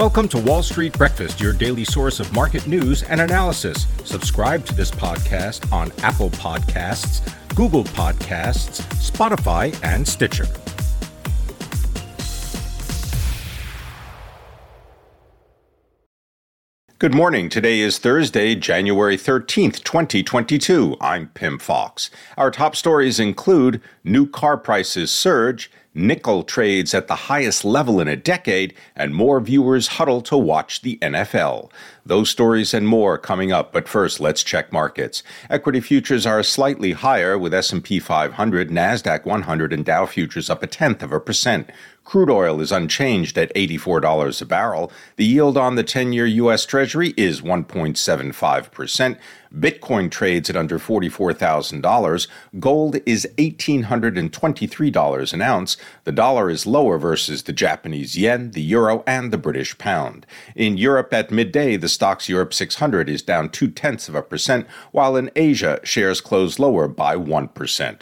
Welcome to Wall Street Breakfast, your daily source of market news and analysis. Subscribe to this podcast on Apple Podcasts, Google Podcasts, Spotify, and Stitcher. Good morning. Today is Thursday, January 13th, 2022. I'm Pim Fox. Our top stories include new car prices surge, nickel trades at the highest level in a decade, and more viewers huddle to watch the NFL. Those stories and more coming up, but first let's check markets. Equity futures are slightly higher with S&P 500, Nasdaq 100 and Dow futures up a tenth of a percent. Crude oil is unchanged at $84 a barrel. The yield on the 10-year US Treasury is 1.75%. Bitcoin trades at under $44,000. Gold is $1,823 an ounce. The dollar is lower versus the Japanese yen, the euro, and the British pound. In Europe at midday, the STOXX Europe 600 is down two tenths of a percent, while in Asia, shares close lower by 1%.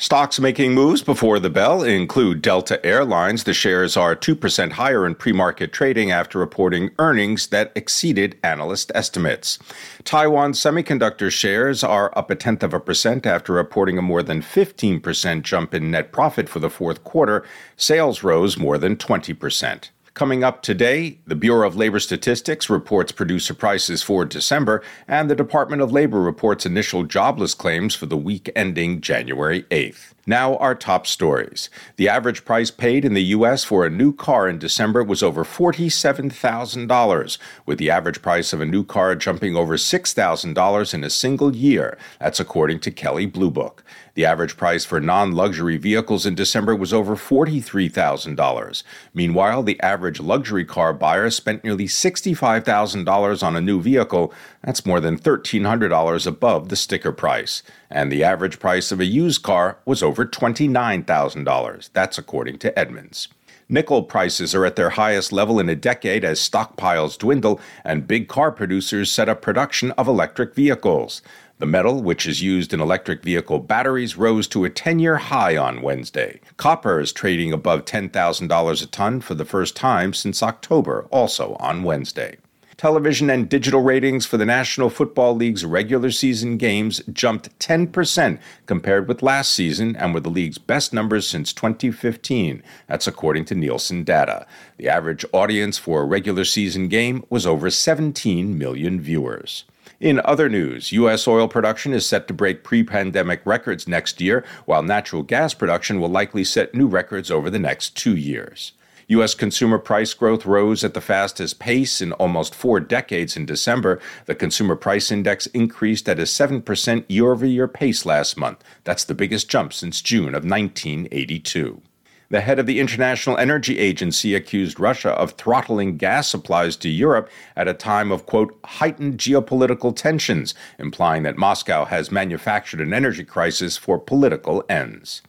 Stocks making moves before the bell include Delta Airlines. The shares are 2% higher in pre market trading after reporting earnings that exceeded analyst estimates. Taiwan Semiconductor shares are up a tenth of a percent after reporting a more than 15% jump in net profit for the fourth quarter. Sales rose more than 20%. Coming up today, the Bureau of Labor Statistics reports producer prices for December, and the Department of Labor reports initial jobless claims for the week ending January 8th. Now, our top stories. The average price paid in the U.S. for a new car in December was over $47,000, with the average price of a new car jumping over $6,000 in a single year. That's according to Kelley Blue Book. The average price for non luxury vehicles in December was over $43,000. Meanwhile, the average luxury car buyer spent nearly $65,000 on a new vehicle. That's more than $1,300 above the sticker price. And the average price of a used car was over $29,000. That's according to Edmunds. Nickel prices are at their highest level in a decade as stockpiles dwindle and big car producers set up production of electric vehicles. The metal, which is used in electric vehicle batteries, rose to a 10 year high on Wednesday. Copper is trading above $10,000 a ton for the first time since October, also on Wednesday television and digital ratings for the National Football League's regular season games jumped 10% compared with last season and were the league's best numbers since 2015. That's according to Nielsen data. The average audience for a regular season game was over 17 million viewers. In other news, U.S. oil production is set to break pre pandemic records next year, while natural gas production will likely set new records over the next two years. U.S. consumer price growth rose at the fastest pace in almost four decades in December. The consumer price index increased at a 7% year over year pace last month. That's the biggest jump since June of 1982. The head of the International Energy Agency accused Russia of throttling gas supplies to Europe at a time of, quote, heightened geopolitical tensions, implying that Moscow has manufactured an energy crisis for political ends.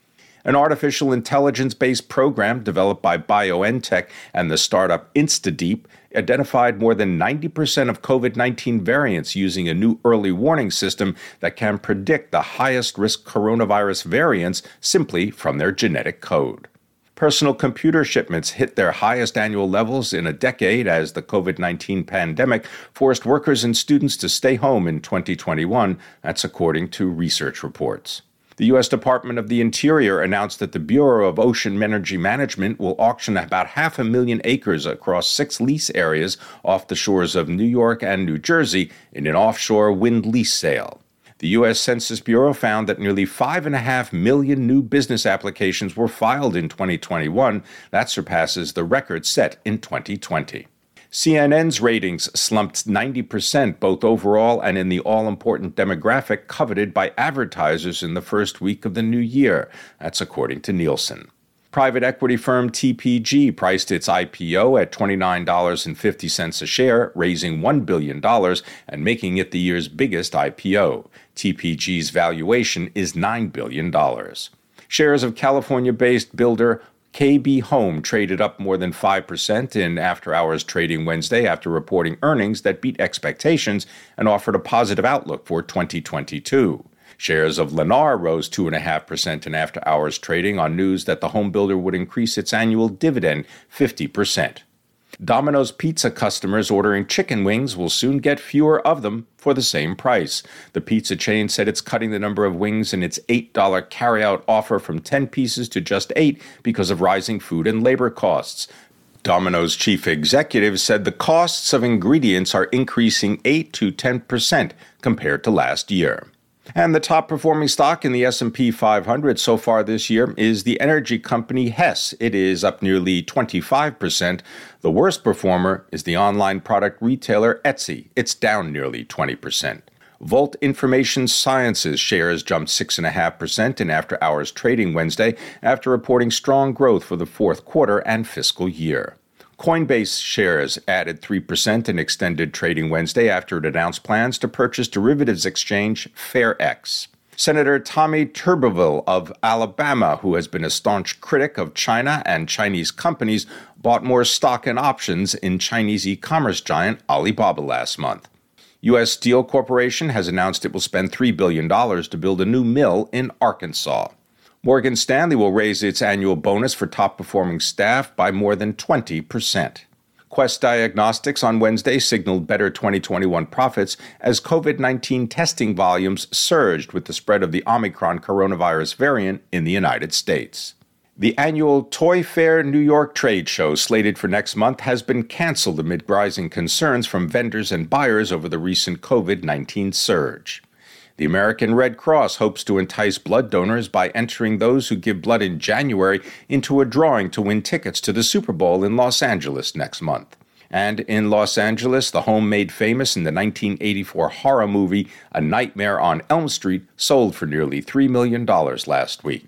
An artificial intelligence based program developed by BioNTech and the startup InstaDeep identified more than 90% of COVID 19 variants using a new early warning system that can predict the highest risk coronavirus variants simply from their genetic code. Personal computer shipments hit their highest annual levels in a decade as the COVID 19 pandemic forced workers and students to stay home in 2021. That's according to research reports. The U.S. Department of the Interior announced that the Bureau of Ocean Energy Management will auction about half a million acres across six lease areas off the shores of New York and New Jersey in an offshore wind lease sale. The U.S. Census Bureau found that nearly 5.5 million new business applications were filed in 2021. That surpasses the record set in 2020. CNN's ratings slumped 90% both overall and in the all important demographic coveted by advertisers in the first week of the new year. That's according to Nielsen. Private equity firm TPG priced its IPO at $29.50 a share, raising $1 billion and making it the year's biggest IPO. TPG's valuation is $9 billion. Shares of California based builder KB Home traded up more than 5% in after hours trading Wednesday after reporting earnings that beat expectations and offered a positive outlook for 2022. Shares of Lennar rose 2.5% in after hours trading on news that the home builder would increase its annual dividend 50%. Domino's Pizza customers ordering chicken wings will soon get fewer of them for the same price. The pizza chain said it's cutting the number of wings in its $8 carryout offer from 10 pieces to just 8 because of rising food and labor costs. Domino's chief executive said the costs of ingredients are increasing 8 to 10% compared to last year. And the top performing stock in the S&P 500 so far this year is the energy company Hess. It is up nearly 25%. The worst performer is the online product retailer Etsy. It's down nearly 20%. Volt Information Sciences shares jumped 6.5% in after hours trading Wednesday after reporting strong growth for the fourth quarter and fiscal year. Coinbase shares added 3% in extended trading Wednesday after it announced plans to purchase derivatives exchange FairX. Senator Tommy Tuberville of Alabama, who has been a staunch critic of China and Chinese companies, bought more stock and options in Chinese e commerce giant Alibaba last month. U.S. Steel Corporation has announced it will spend $3 billion to build a new mill in Arkansas. Morgan Stanley will raise its annual bonus for top performing staff by more than 20%. Quest Diagnostics on Wednesday signaled better 2021 profits as COVID 19 testing volumes surged with the spread of the Omicron coronavirus variant in the United States. The annual Toy Fair New York trade show, slated for next month, has been canceled amid rising concerns from vendors and buyers over the recent COVID 19 surge. The American Red Cross hopes to entice blood donors by entering those who give blood in January into a drawing to win tickets to the Super Bowl in Los Angeles next month. And in Los Angeles, the home made famous in the 1984 horror movie A Nightmare on Elm Street sold for nearly $3 million last week.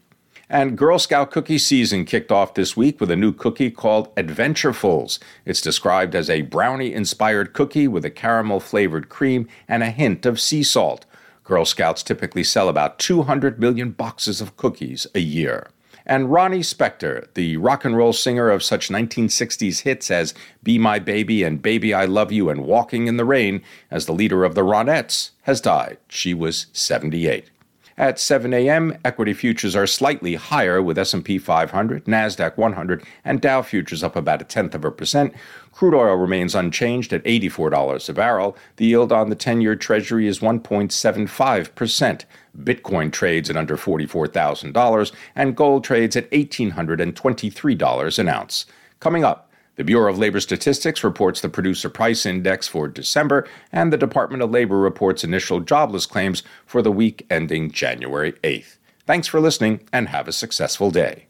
And Girl Scout cookie season kicked off this week with a new cookie called Adventurefuls. It's described as a brownie inspired cookie with a caramel flavored cream and a hint of sea salt. Girl Scouts typically sell about 200 million boxes of cookies a year. And Ronnie Spector, the rock and roll singer of such 1960s hits as Be My Baby and Baby I Love You and Walking in the Rain, as the leader of the Ronettes, has died. She was 78. At 7 a.m., equity futures are slightly higher with S&P 500, Nasdaq 100, and Dow futures up about a tenth of a percent. Crude oil remains unchanged at $84 a barrel. The yield on the 10-year Treasury is 1.75%. Bitcoin trades at under $44,000 and gold trades at $1,823 an ounce. Coming up, the Bureau of Labor Statistics reports the Producer Price Index for December, and the Department of Labor reports initial jobless claims for the week ending January 8th. Thanks for listening, and have a successful day.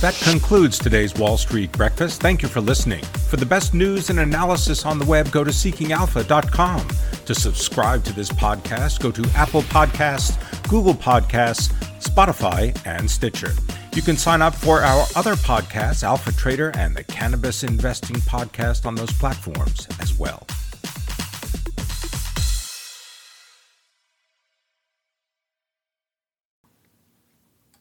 That concludes today's Wall Street Breakfast. Thank you for listening. For the best news and analysis on the web, go to seekingalpha.com. To subscribe to this podcast, go to Apple Podcasts, Google Podcasts, Spotify, and Stitcher. You can sign up for our other podcasts, Alpha Trader and the Cannabis Investing Podcast, on those platforms as well.